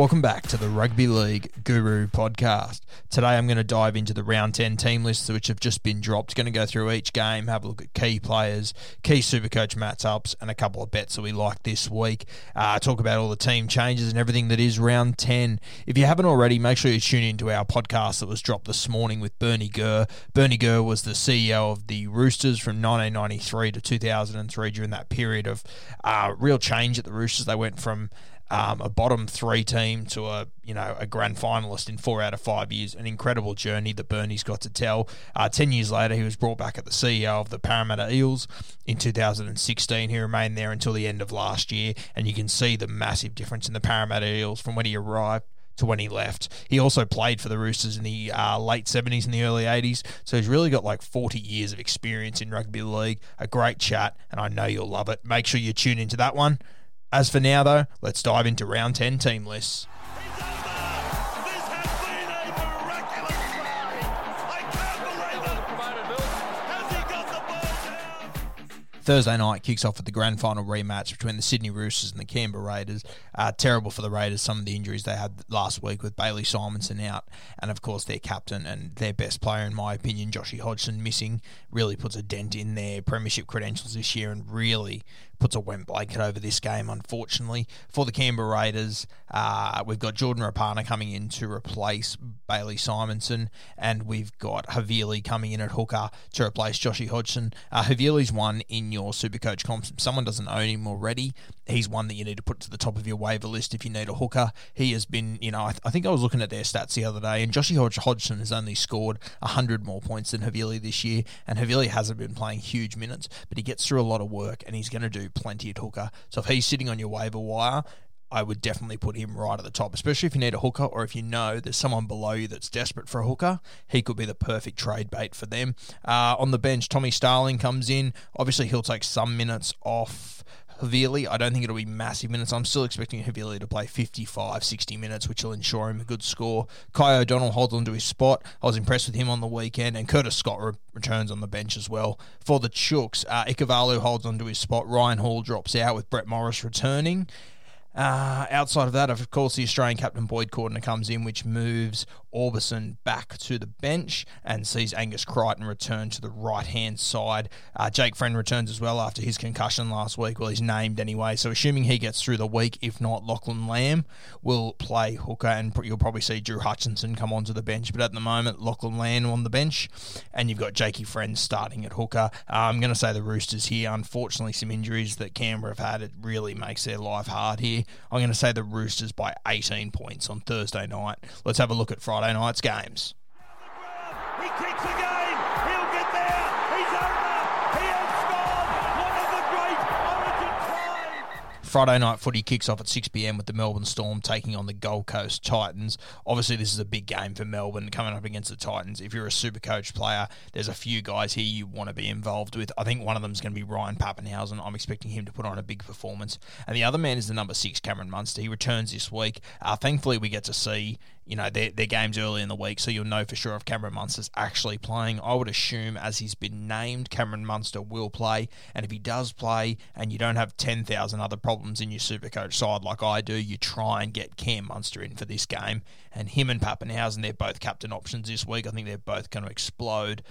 Welcome back to the Rugby League Guru podcast. Today I'm going to dive into the round 10 team lists which have just been dropped. Going to go through each game, have a look at key players, key supercoach matchups, and a couple of bets that we like this week. Uh, talk about all the team changes and everything that is round 10. If you haven't already, make sure you tune into our podcast that was dropped this morning with Bernie Gurr. Bernie Gurr was the CEO of the Roosters from 1993 to 2003 during that period of uh, real change at the Roosters. They went from um, a bottom three team to a you know a grand finalist in four out of five years. An incredible journey that Bernie's got to tell. Uh, Ten years later, he was brought back at the CEO of the Parramatta Eels in 2016. He remained there until the end of last year, and you can see the massive difference in the Parramatta Eels from when he arrived to when he left. He also played for the Roosters in the uh, late 70s and the early 80s, so he's really got like 40 years of experience in rugby league. A great chat, and I know you'll love it. Make sure you tune into that one. As for now, though, let's dive into round 10 team lists. Thursday night kicks off with the grand final rematch between the Sydney Roosters and the Canberra Raiders. Uh, terrible for the Raiders, some of the injuries they had last week with Bailey Simonsson out, and of course their captain and their best player, in my opinion, Joshy Hodgson, missing, really puts a dent in their premiership credentials this year and really puts a wet blanket over this game, unfortunately. For the Canberra Raiders, uh, we've got Jordan Rapana coming in to replace Bailey Simonsson, and we've got Havili coming in at hooker to replace Joshy Hodgson. Uh, Havili's one in your Supercoach comps. Someone doesn't own him already, he's one that you need to put to the top of your waiver list if you need a hooker. He has been, you know, I, th- I think I was looking at their stats the other day, and Joshy Hodg- Hodgson has only scored 100 more points than Havili this year, and Havili hasn't been playing huge minutes, but he gets through a lot of work, and he's going to do plenty at hooker. So if he's sitting on your waiver wire, I would definitely put him right at the top, especially if you need a hooker or if you know there's someone below you that's desperate for a hooker. He could be the perfect trade bait for them. Uh, on the bench, Tommy Starling comes in. Obviously, he'll take some minutes off. Havili, I don't think it'll be massive minutes. I'm still expecting Havili to play 55, 60 minutes, which will ensure him a good score. Kai O'Donnell holds on to his spot. I was impressed with him on the weekend, and Curtis Scott re- returns on the bench as well. For the Chooks, uh, Ikavalu holds on to his spot. Ryan Hall drops out with Brett Morris returning. Uh, outside of that, of course, the Australian captain Boyd Cordner comes in, which moves Orbison back to the bench and sees Angus Crichton return to the right hand side. Uh, Jake Friend returns as well after his concussion last week. Well, he's named anyway, so assuming he gets through the week, if not, Lachlan Lam will play hooker, and you'll probably see Drew Hutchinson come onto the bench. But at the moment, Lachlan Lam on the bench, and you've got Jakey Friend starting at hooker. Uh, I'm going to say the Roosters here. Unfortunately, some injuries that Canberra have had, it really makes their life hard here. I'm going to say the Roosters by 18 points on Thursday night. Let's have a look at Friday night's games. He kicks again. He'll get there. He's over. He has scored one of the great Origin tries. Friday night footy kicks off at 6 pm with the Melbourne Storm taking on the Gold Coast Titans. Obviously, this is a big game for Melbourne coming up against the Titans. If you're a super coach player, there's a few guys here you want to be involved with. I think one of them is going to be Ryan Papenhuyzen. I'm expecting him to put on a big performance. And the other man is the number six, Cameron Munster. He returns this week. Uh, thankfully, we get to see you know, their, their games early in the week, so you'll know for sure if Cameron Munster's actually playing. I would assume, as he's been named, Cameron Munster will play. And if he does play and you don't have 10,000 other problems in your Supercoach side like I do, you try and get Cam Munster in for this game. And him and Papenhuyzen, they're both captain options this week. I think they're both going to explode.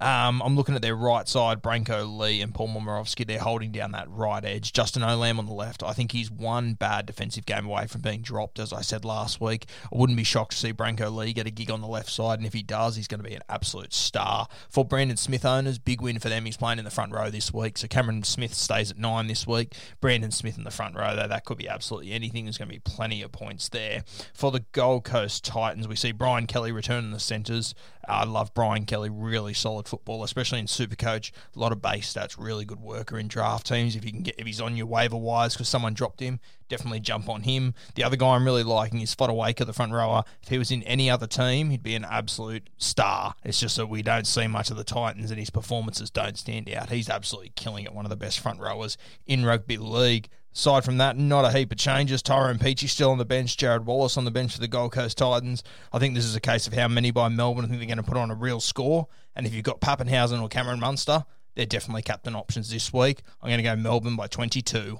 Um, I'm looking at their right side, Brenko Lee and Paul Momirovski. They're holding down that right edge. Justin Olam on the left. I think he's one bad defensive game away from being dropped, as I said last week. I wouldn't be shocked to see Brenko Lee get a gig on the left side, and if he does, he's going to be an absolute star. For Brandon Smith owners, big win for them. He's playing in the front row this week. So Cameron Smith stays at nine this week. Brandon Smith in the front row, though, that could be absolutely anything. There's going to be plenty of points there. For the Gold Coast Titans, we see Brian Kelly returning the centres. I love Brian Kelly, really solid football, especially in Super Coach. A lot of base stats, really good worker in draft teams. If you can get if he's on your waiver wires because someone dropped him, definitely jump on him. The other guy I'm really liking is Fotuaika, the front rower. If he was in any other team, he'd be an absolute star. It's just that we don't see much of the Titans and his performances don't stand out. He's absolutely killing it, one of the best front rowers in rugby league. Aside from that, not a heap of changes. Tyrone Peachey still on the bench. Jarrod Wallace on the bench for the Gold Coast Titans. I think this is a case of how many by Melbourne. I think they're going to put on a real score. And if you've got Papenhuyzen or Cameron Munster, they're definitely captain options this week. I'm going to go Melbourne by 22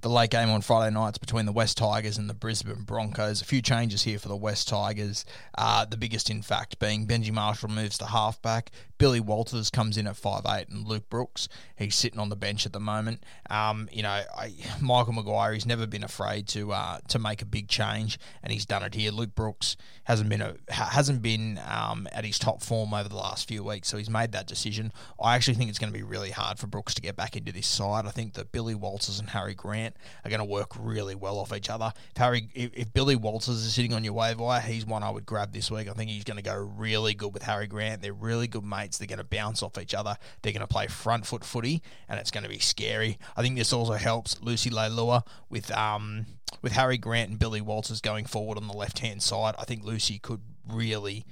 the late game on Friday nights between the West Tigers and the Brisbane Broncos. A few changes here for the West Tigers. Uh, the biggest, in fact, being Benji Marshall moves to halfback. Billy Walters comes in at five eight, and Luke Brooks, he's sitting on the bench at the moment. Um, you know, I, Michael Maguire, he's never been afraid to uh, to make a big change, and he's done it here. Luke Brooks hasn't been a, hasn't been um, at his top form over the last few weeks, so he's made that decision. I actually think it's going to be really hard for Brooks to get back into this side. I think that Billy Walters and Harry Grant are going to work really well off each other. If Harry, if, if Billy Walters is sitting on your waiver wire, he's one I would grab this week. I think he's going to go really good with Harry Grant. They're really good mates they're going to bounce off each other. They're going to play front foot footy, and it's going to be scary. I think this also helps Lucy Leilua with um with Harry Grant and Billy Walters going forward on the left hand side. I think Lucy could really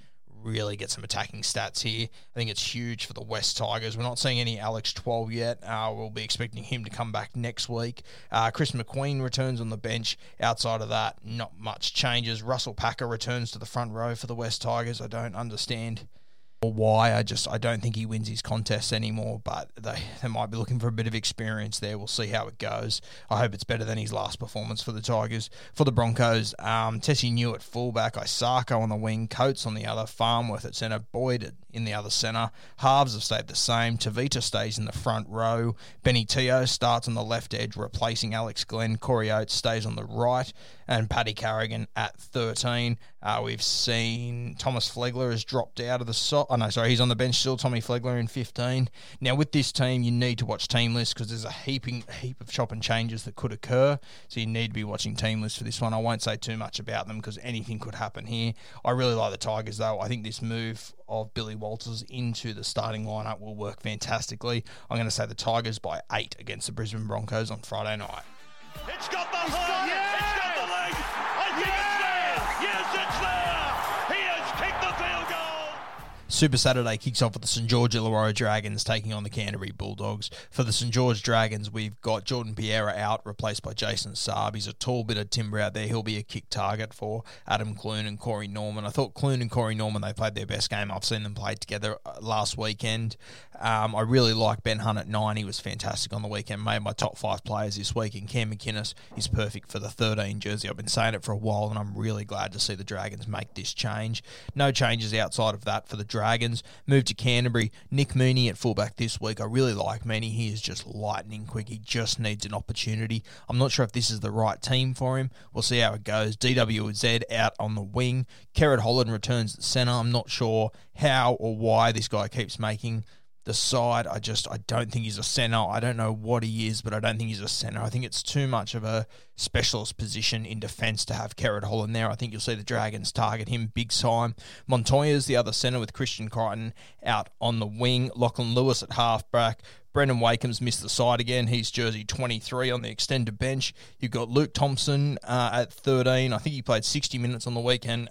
really get some attacking stats here. I think it's huge for the West Tigers. We're not seeing any Alex Twal yet. Uh, we'll be expecting him to come back next week. Uh, Chris McQueen returns on the bench. Outside of that, not much changes. Russell Packer returns to the front row for the West Tigers. I don't understand why. I just I don't think he wins his contests anymore, but they, they might be looking for a bit of experience there. We'll see how it goes. I hope it's better than his last performance for the Tigers. For the Broncos, um, Tesi Niu at fullback, Isaako on the wing, Coates on the other, Farnworth at centre, Boyd in the other centre. Halves have stayed the same. Tavita stays in the front row. Benny Teo starts on the left edge, replacing Alex Glenn. Corey Oates stays on the right, and Paddy Carrigan at 13. Uh, we've seen Thomas Flegler has dropped out of the so- oh no, sorry, he's on the bench still. Tommy Flegler in 15. Now with this team, you need to watch team lists because there's a heaping heap of chop and changes that could occur. So you need to be watching team lists for this one. I won't say too much about them because anything could happen here. I really like the Tigers though. I think this move of Billy Walters into the starting lineup will work fantastically. I'm going to say the Tigers by eight against the Brisbane Broncos on Friday night. It's got the heart. Super Saturday kicks off with the St George Illawarra Dragons taking on the Canterbury Bulldogs. For the St George Dragons, we've got Jordan Pereira out, replaced by Jason Saab. He's a tall bit of timber out there. He'll be a kick target for Adam Clune and Corey Norman. I thought Clune and Corey Norman, they played their best game. I've seen them play together uh, last weekend. Um, I really like Ben Hunt at nine. He was fantastic on the weekend. Made my top five players this week. And Cam McInnes is perfect for the 13 jersey. I've been saying it for a while, and I'm really glad to see the Dragons make this change. No changes outside of that for the Dragons. Move to Canterbury. Nick Meaney at fullback this week. I really like Mooney. He is just lightning quick. He just needs an opportunity. I'm not sure if this is the right team for him. We'll see how it goes. DWZ out on the wing. Kerrod Holland returns at centre. I'm not sure how or why this guy keeps making the side. I just I don't think he's a centre. I don't know what he is, but I don't think he's a centre. I think it's too much of a specialist position in defence to have Kerrod Holland there. I think you'll see the Dragons target him big time. Montoya's the other centre with Christian Crichton out on the wing. Lachlan Lewis at halfback. Brandon Wakeham's missed the side again. He's jersey 23 on the extended bench. You've got Luke Thompson uh, at 13. I think he played 60 minutes on the weekend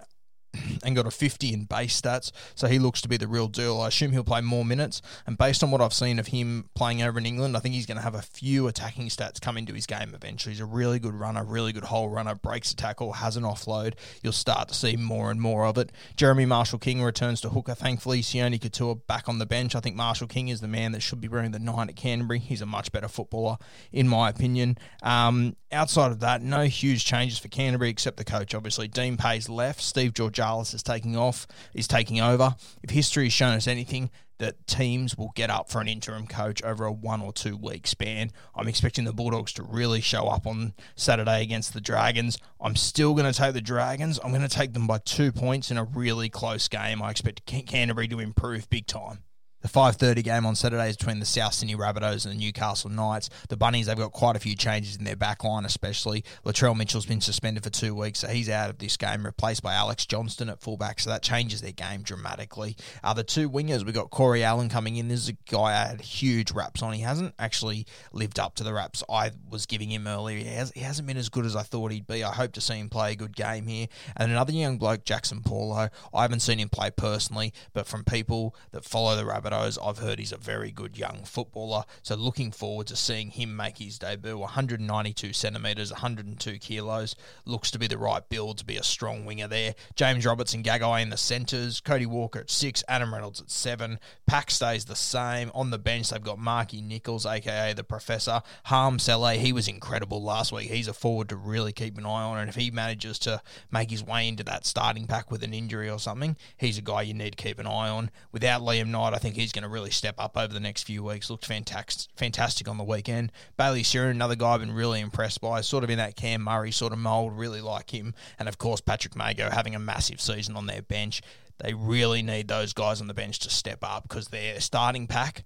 and got a 50 in base stats, so he looks to be the real deal. I assume he'll play more minutes, and based on what I've seen of him playing over in England, I think he's going to have a few attacking stats come into his game eventually. He's a really good runner, really good hole runner, breaks a tackle, has an offload. You'll start to see more and more of it. Jeremy Marshall King returns to hooker, thankfully. Sione Katoa back on the bench. I think Marshall King is the man that should be wearing the nine at Canterbury. He's a much better footballer, in my opinion. Um, outside of that, no huge changes for Canterbury except the coach, obviously. Dean Pay's left. Steve Georgalis is taking off, is taking over. If history has shown us anything, that teams will get up for an interim coach over a one or two week span. I'm expecting the Bulldogs to really show up on Saturday against the Dragons. I'm still going to take the Dragons. I'm going to take them by two points in a really close game. I expect Canterbury to improve big time. The 5.30 game on Saturday is between the South Sydney Rabbitohs and the Newcastle Knights. The Bunnies, they've got quite a few changes in their back line, especially. Latrell Mitchell's been suspended for two weeks, so he's out of this game, replaced by Alex Johnston at fullback, so that changes their game dramatically. Uh, the two wingers, we've got Corey Allen coming in. This is a guy I had huge raps on. He hasn't actually lived up to the raps I was giving him earlier. He, has, he hasn't been as good as I thought he'd be. I hope to see him play a good game here. And another young bloke, Jaxson Paulo. I haven't seen him play personally, but from people that follow the Rabbitohs, I've heard he's a very good young footballer. So looking forward to seeing him make his debut. 192 centimetres, 102 kilos. Looks to be the right build to be a strong winger there. James Robertson Gagai in the centres. Cody Walker at six. Adam Reynolds at seven. Pack stays the same. On the bench, they've got Marky Nicholls, aka the Professor. Harm Saleh, he was incredible last week. He's a forward to really keep an eye on. And if he manages to make his way into that starting pack with an injury or something, he's a guy you need to keep an eye on. Without Liam Knight, I think he's going to really step up over the next few weeks. Looked fantastic, fantastic on the weekend. Bailey Sheron, another guy I've been really impressed by, sort of in that Cam Murray sort of mould. Really like him, and of course Patrick Mago having a massive season on their bench. They really need those guys on the bench to step up because their starting pack,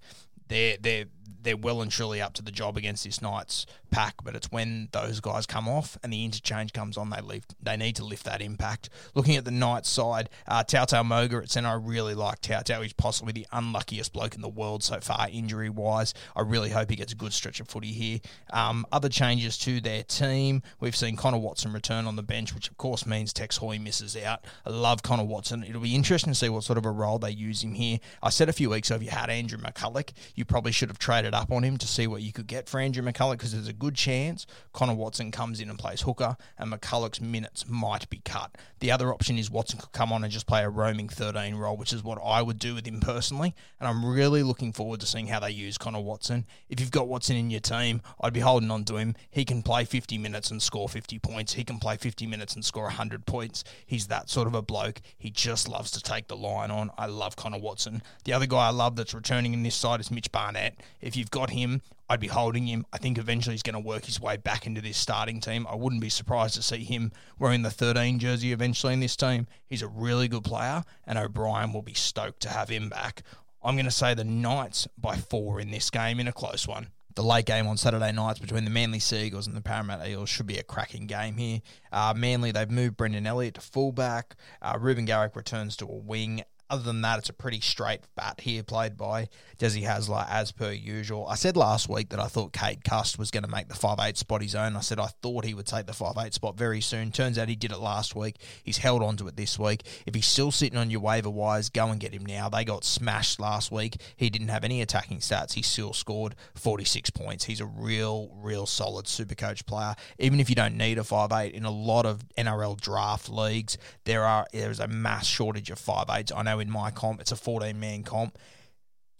they're they're they're well and truly up to the job against this Knights pack, but it's when those guys come off and the interchange comes on, they lift, they need to lift that impact. Looking at the Knights side, uh, Tautau Moga at centre, I really like Tautau. He's possibly the unluckiest bloke in the world so far, injury wise. I really hope he gets a good stretch of footy here. Um, other changes to their team, we've seen Connor Watson return on the bench, which of course means Tex Hoy misses out. I love Connor Watson. It'll be interesting to see what sort of a role they use him here. I said a few weeks ago, if you had Andrew McCullough, you probably should have traded up on him to see what you could get for Andrew McCullough because there's a good chance Connor Watson comes in and plays hooker and McCullough's minutes might be cut. The other option is Watson could come on and just play a roaming 13 role, which is what I would do with him personally. And I'm really looking forward to seeing how they use Connor Watson. If you've got Watson in your team, I'd be holding on to him. He can play 50 minutes and score 50 points. He can play 50 minutes and score 100 points. He's that sort of a bloke. He just loves to take the line on. I love Connor Watson. The other guy I love that's returning in this side is Mitch Barnett. If you've got him, I'd be holding him. I think eventually he's going to work his way back into this starting team. I wouldn't be surprised to see him wearing the 13 jersey eventually in this team. He's a really good player, and O'Brien will be stoked to have him back. I'm going to say the Knights by four in this game in a close one. The late game on Saturday nights between the Manly Sea Eagles and the Parramatta Eels should be a cracking game here. Uh, Manly, they've moved Brendan Elliot to fullback. Uh, Reuben Garrick returns to a wing. Other than that, it's a pretty straight bat here played by Desi Hasler as per usual. I said last week that I thought Cade Cust was going to make the five eight spot his own. I said I thought he would take the five eight spot very soon. Turns out he did it last week. He's held on to it this week. If he's still sitting on your waiver wires, go and get him now. They got smashed last week. He didn't have any attacking stats. He still scored 46 points. He's a real, real solid super coach player. Even if you don't need a five eight in a lot of NRL draft leagues, there are there's a mass shortage of five eights. I know in my comp, it's a 14 man comp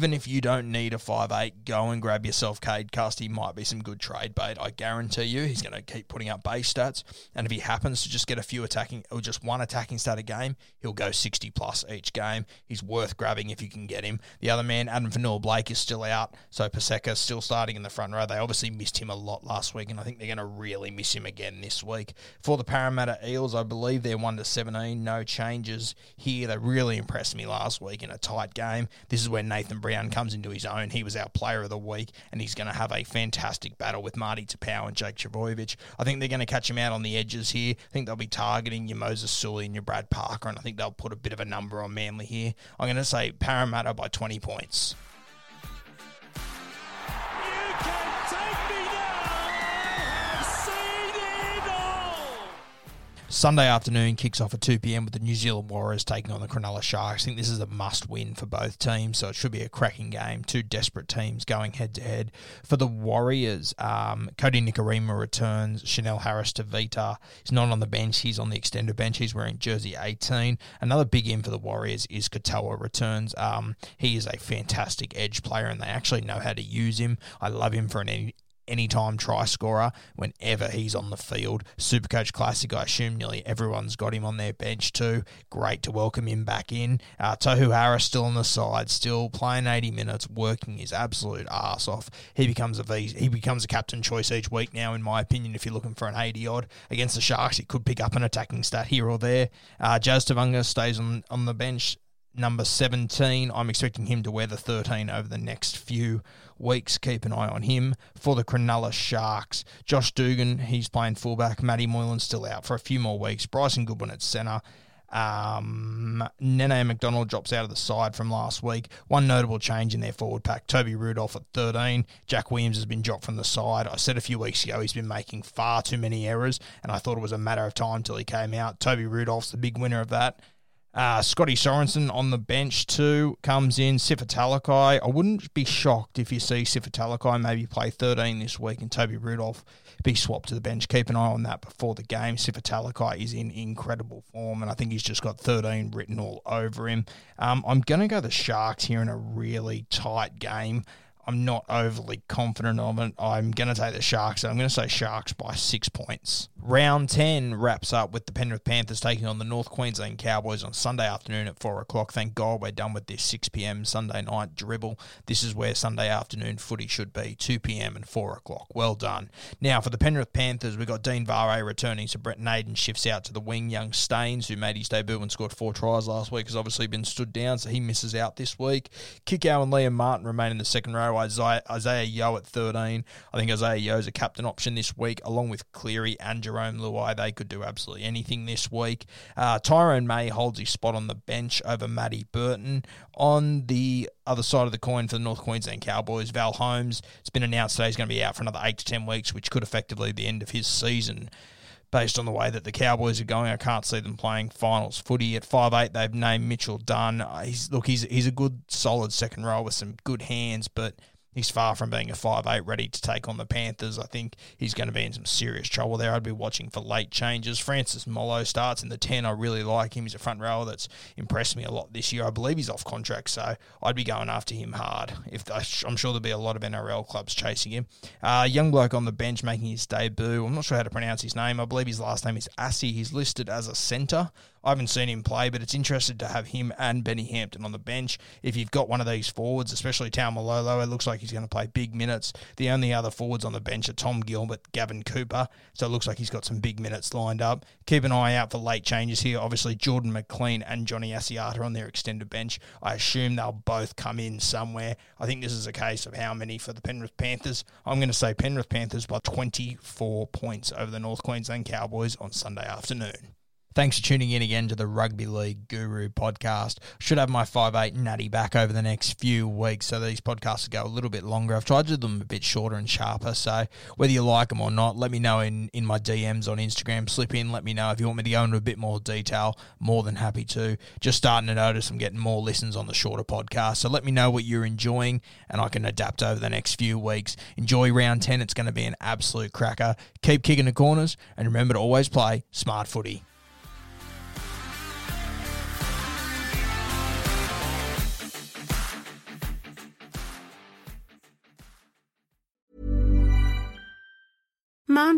even if you don't need a five eight, go and grab yourself Cade Cust. He might be some good trade bait. I guarantee you he's going to keep putting up base stats. And if he happens to just get a few attacking or just one attacking stat a game, he'll go 60 plus each game. He's worth grabbing if you can get him. The other man, Addin Fonua Blake, is still out. So Paseka still starting in the front row. They obviously missed him a lot last week, and I think they're going to really miss him again this week. For the Parramatta Eels, I believe they're 1 to 17. No changes here. They really impressed me last week in a tight game. This is where Nathan Comes into his own. He was our player of the week, and he's going to have a fantastic battle with Marty Taupau and Jake Trbojevic. I think they're going to catch him out on the edges here. I think they'll be targeting your Moses Suli and your Brad Parker, and I think they'll put a bit of a number on Manly here. I'm going to say Parramatta by 20 points. Sunday afternoon kicks off at 2 p.m. with the New Zealand Warriors taking on the Cronulla Sharks. I think this is a must win for both teams, so it should be a cracking game. Two desperate teams going head to head. For the Warriors, um, Kodi Nikorima returns. Chanel Harris Tavita He's not on the bench, he's on the extended bench. He's wearing jersey 18. Another big in for the Warriors is Katoa returns. Um, he is a fantastic edge player, and they actually know how to use him. I love him for an anytime try scorer whenever he's on the field. Supercoach Classic, I assume nearly everyone's got him on their bench too. Great to welcome him back in. Uh, Tohu Harris still on the side, still playing 80 minutes, working his absolute ass off. He becomes a he becomes a captain choice each week now, in my opinion. If you're looking for an 80 odd against the Sharks, he could pick up an attacking stat here or there. Uh, Jazz Tevaga stays on on the bench number 17. I'm expecting him to wear the 13 over the next few weeks. Keep an eye on him. For the Cronulla Sharks, Josh Dugan, he's playing fullback. Matty Moylan's still out for a few more weeks. Bryson Goodwin at centre. Um, Nene Macdonald drops out of the side from last week. One notable change in their forward pack Toby Rudolf at 13. Jack Williams has been dropped from the side. I said a few weeks ago he's been making far too many errors, and I thought it was a matter of time till he came out. Toby Rudolf's the big winner of that. Uh, Scotty Sorensen on the bench too comes in. Sifa Talakai. I wouldn't be shocked if you see Sifa Talakai maybe play 13 this week and Toby Rudolf be swapped to the bench. Keep an eye on that before the game. Sifa Talakai is in incredible form and I think he's just got 13 written all over him. Um, I'm going to go the Sharks here in a really tight game. I'm not overly confident of it. I'm going to take the Sharks. I'm going to say Sharks by six points. Round 10 wraps up with the Penrith Panthers taking on the North Queensland Cowboys on Sunday afternoon at 4 o'clock. Thank God we're done with this 6 p.m. Sunday night dribble. This is where Sunday afternoon footy should be 2 p.m. and 4 o'clock. Well done. Now, for the Penrith Panthers, we've got Dean Whare returning, so Brent Naden shifts out to the wing. Young Staines, who made his debut and scored four tries last week, has obviously been stood down, so he misses out this week. Kikau and Liam Martin remain in the second row. Isaiah, Isaiah Yeo at 13. I think Isaiah Yeo is a captain option this week, along with Cleary and Jarome Luai. They could do absolutely anything this week. Uh, Tyrone May holds his spot on the bench over Matty Burton. On the other side of the coin for the North Queensland Cowboys, Val Holmes, it's been announced today he's going to be out for another 8 to 10 weeks, which could effectively be the end of his season based on the way that the Cowboys are going. I can't see them playing finals footy at five eight. They've named Mitchell Dunn. He's look, he's he's a good solid second row with some good hands, but He's far from being a five eight ready to take on the Panthers. I think he's going to be in some serious trouble there. I'd be watching for late changes. Francis Molo starts in the 10. I really like him. He's a front rower that's impressed me a lot this year. I believe he's off contract, so I'd be going after him hard. If I'm sure there'll be a lot of NRL clubs chasing him. Uh, young bloke on the bench making his debut. I'm not sure how to pronounce his name. I believe his last name is Assi. He's listed as a centre. I haven't seen him play, but it's interesting to have him and Benny Hampton on the bench. If you've got one of these forwards, especially Taumalolo, it looks like he's going to play big minutes. The only other forwards on the bench are Tom Gilbert, Gavin Cooper, so it looks like he's got some big minutes lined up. Keep an eye out for late changes here. Obviously, Jordan McLean and Johnny Asiata on their extended bench. I assume they'll both come in somewhere. I think this is a case of how many for the Penrith Panthers. I'm going to say Penrith Panthers by 24 points over the North Queensland Cowboys on Sunday afternoon. Thanks for tuning in again to the Rugby League Guru podcast. Should have my five eight natty back over the next few weeks, so these podcasts go a little bit longer. I've tried to do them a bit shorter and sharper, so whether you like them or not, let me know in, in my DMs on Instagram. Slip in, let me know if you want me to go into a bit more detail. More than happy to. Just starting to notice I'm getting more listens on the shorter podcast, so let me know what you're enjoying, and I can adapt over the next few weeks. Enjoy round 10, it's going to be an absolute cracker. Keep kicking the corners, and remember to always play smart footy.